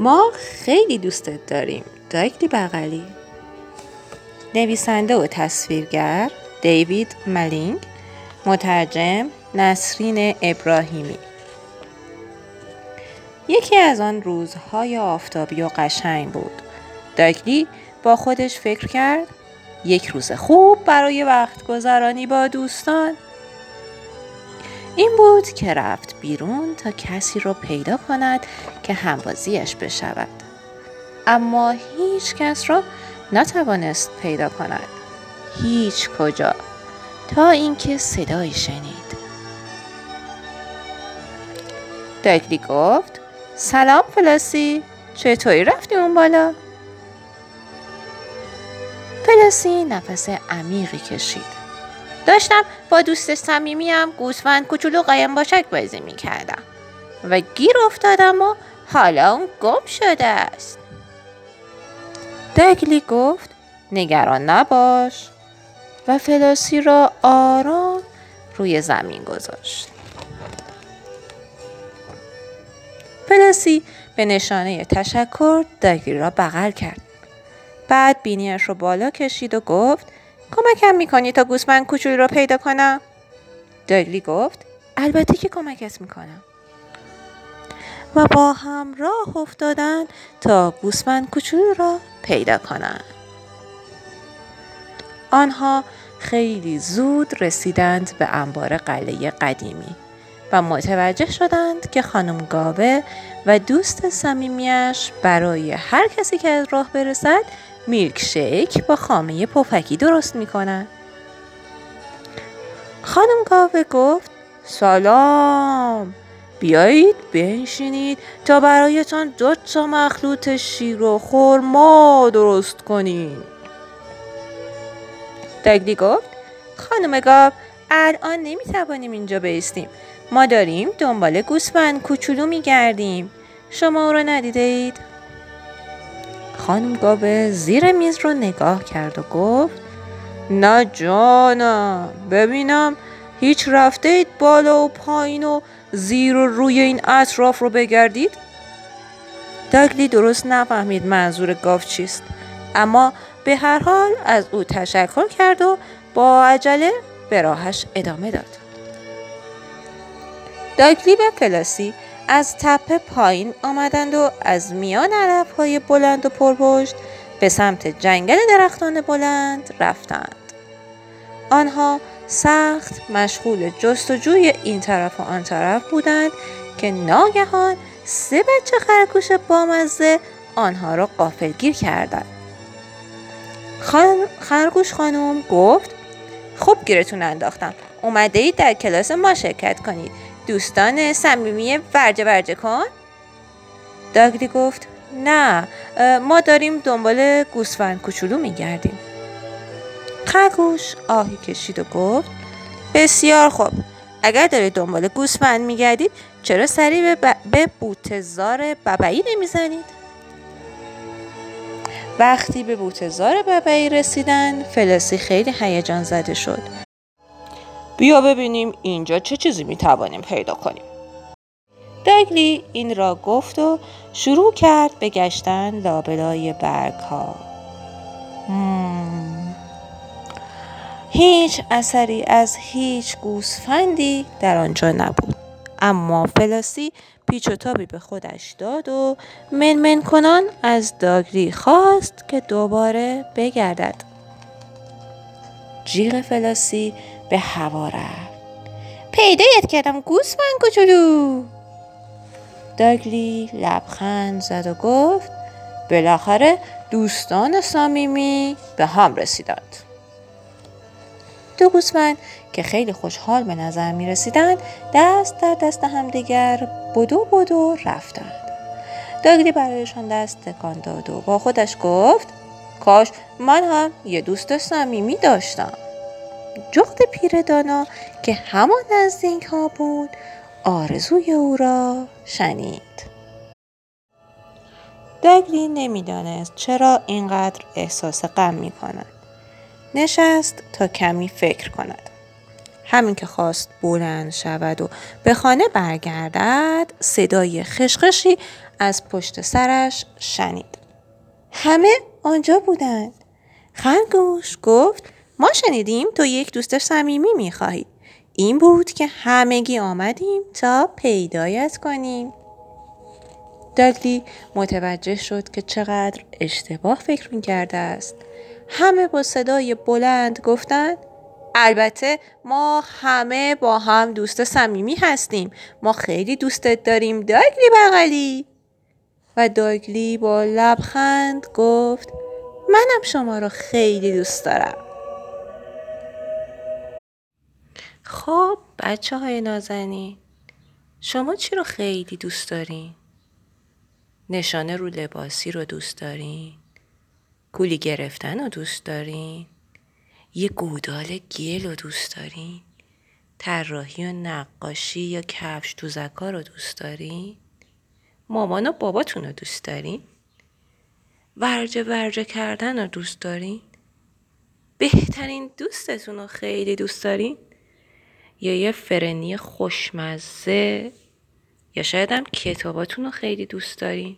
ما خیلی دوستت داریم. دایکلی بغلی. نویسنده و تصویرگر دیوید ملینگ. مترجم نسرین ابراهیمی. یکی از آن روزهای آفتابی و قشنگ بود. دایکلی با خودش فکر کرد یک روز خوب برای وقت گذرانی با دوستان. این بود که رفت بیرون تا کسی را پیدا کند که همبازیش بشود. اما هیچ کس را نتوانست پیدا کند. هیچ کجا. تا اینکه صدایی شنید. دایکلی گفت سلام فلاسی چطوری رفتی اون بالا؟ فلاسی نفس عمیقی کشید. داشتم با دوست صمیمیم گوسفند کوچولو قایم باشک بازی می‌کردم. و گیر افتادم و حالا اون گم شده است. دگلی گفت نگران نباش. و فلاسی را آرام روی زمین گذاشت. فلاسی به نشانه تشکر دگلی را بغل کرد. بعد بینیش رو بالا کشید و گفت کمکم می‌کنی تا گوسفند کوچولو را پیدا کنم؟ دگلی گفت البته که کمکت می‌کنم. و با هم راه افتادن تا گوسفند کوچولو را پیدا کنند. آنها خیلی زود رسیدند به انبار قلعه قدیمی و متوجه شدند که خانم گاوه و دوست صمیمیش برای هر کسی که از راه برسد میلک شیک با خامه پفکی درست می‌کنن خانم گاوه گفت سلام. بیایید بنشینید تا برایتان دو تا مخلوط شیر و خرما درست کنیم. دگلی گفت خانم گاو الان نمی‌توانیم اینجا بیستیم. ما داریم دنبال گوسفند کوچولو میگردیم. شما او را ندیده؟ خانم گاوه زیر میز رو نگاه کرد و گفت نه جانم ببینم هیچ رفته اید بالا و پایین و زیر و روی این اطراف رو بگردید؟ داگلی درست نفهمید منظور گاو چیست اما به هر حال از او تشکر کرد و با عجله به راهش ادامه داد داگلی و فلاسی از تپه پایین آمدند و از میان علف های بلند و پرپشت به سمت جنگل درختان بلند رفتند. آنها سخت مشغول جستجوی این طرف و آن طرف بودند که ناگهان سه بچه خرگوش بامزه آنها را قافلگیر کردند. خان... خرگوش خانم گفت خوب گیرتون انداختم اومده اید در کلاس ما شرکت کنید. دوستان صمیمی ورجه ورجه کن. داگلی گفت نه ما داریم دنبال گوسفند کوچولو میگردیم. خرگوش آهی کشید و گفت بسیار خوب. اگر دارید دنبال گوسفند میگردید چرا سری به, ب... به بوتزار ببعی نمی‌زنید؟ وقتی به بوتزار ببعی رسیدن فلسی خیلی هیجان زده شد. بیا ببینیم اینجا چه چیزی می توانیم پیدا کنیم. دگلی این را گفت و شروع کرد به گشتن لابلای برگ ها. هیچ اثری از هیچ گوسفندی در آنجا نبود. اما فلاسی پیچ و تابی به خودش داد و منمن کنان از داگلی خواست که دوباره بگردد. جیغ فلاسی به هوا رفت. پیدایت کردم گوسفند کوچولو داگلی لبخند زد و گفت بالاخره دوستان صمیمی به هم رسیدند. دو گوسفند که خیلی خوشحال به نظر می رسیدند دست در دست همدیگر بدو بدو رفتند. داگلی برایشان دست تکان داد و با خودش گفت کاش من هم یه دوست صمیمی داشتم. جغد پیردانا که همان نزدیک ها بود آرزوی او را شنید دگلی نمی‌دانست چرا اینقدر احساس غم می کند. نشست تا کمی فکر کند. همین که خواست بلند شود و به خانه برگردد صدای خشخشی از پشت سرش شنید. همه آنجا بودند. خرگوش گفت ما شنیدیم تو یک دوست صمیمی می‌خواهی. این بود که همگی آمدیم تا پیدایت کنیم. داگلی متوجه شد که چقدر اشتباه فکر می کرده است. همه با صدای بلند گفتند البته ما همه با هم دوست صمیمی هستیم. ما خیلی دوستت داریم داگلی بغلی. و داگلی با لبخند گفت منم شما رو خیلی دوست دارم. خب بچه های نازنین شما چی رو خیلی دوست دارین؟ نشانه رو لباسی رو دوست دارین؟ کولی گرفتن رو دوست دارین؟ یه گودال گل رو دوست دارین؟ طراحی و نقاشی یا کفش دوزکا رو دوست دارین؟ مامان و باباتون رو دوست دارین؟ ورجه ورجه کردن رو دوست دارین؟ بهترین دوستتون رو خیلی دوست دارین؟ یا یه فرنی خوشمزه یا شاید هم کتاباتون رو خیلی دوست دارین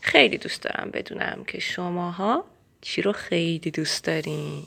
خیلی دوست دارم بدونم که شماها چی رو خیلی دوست دارین.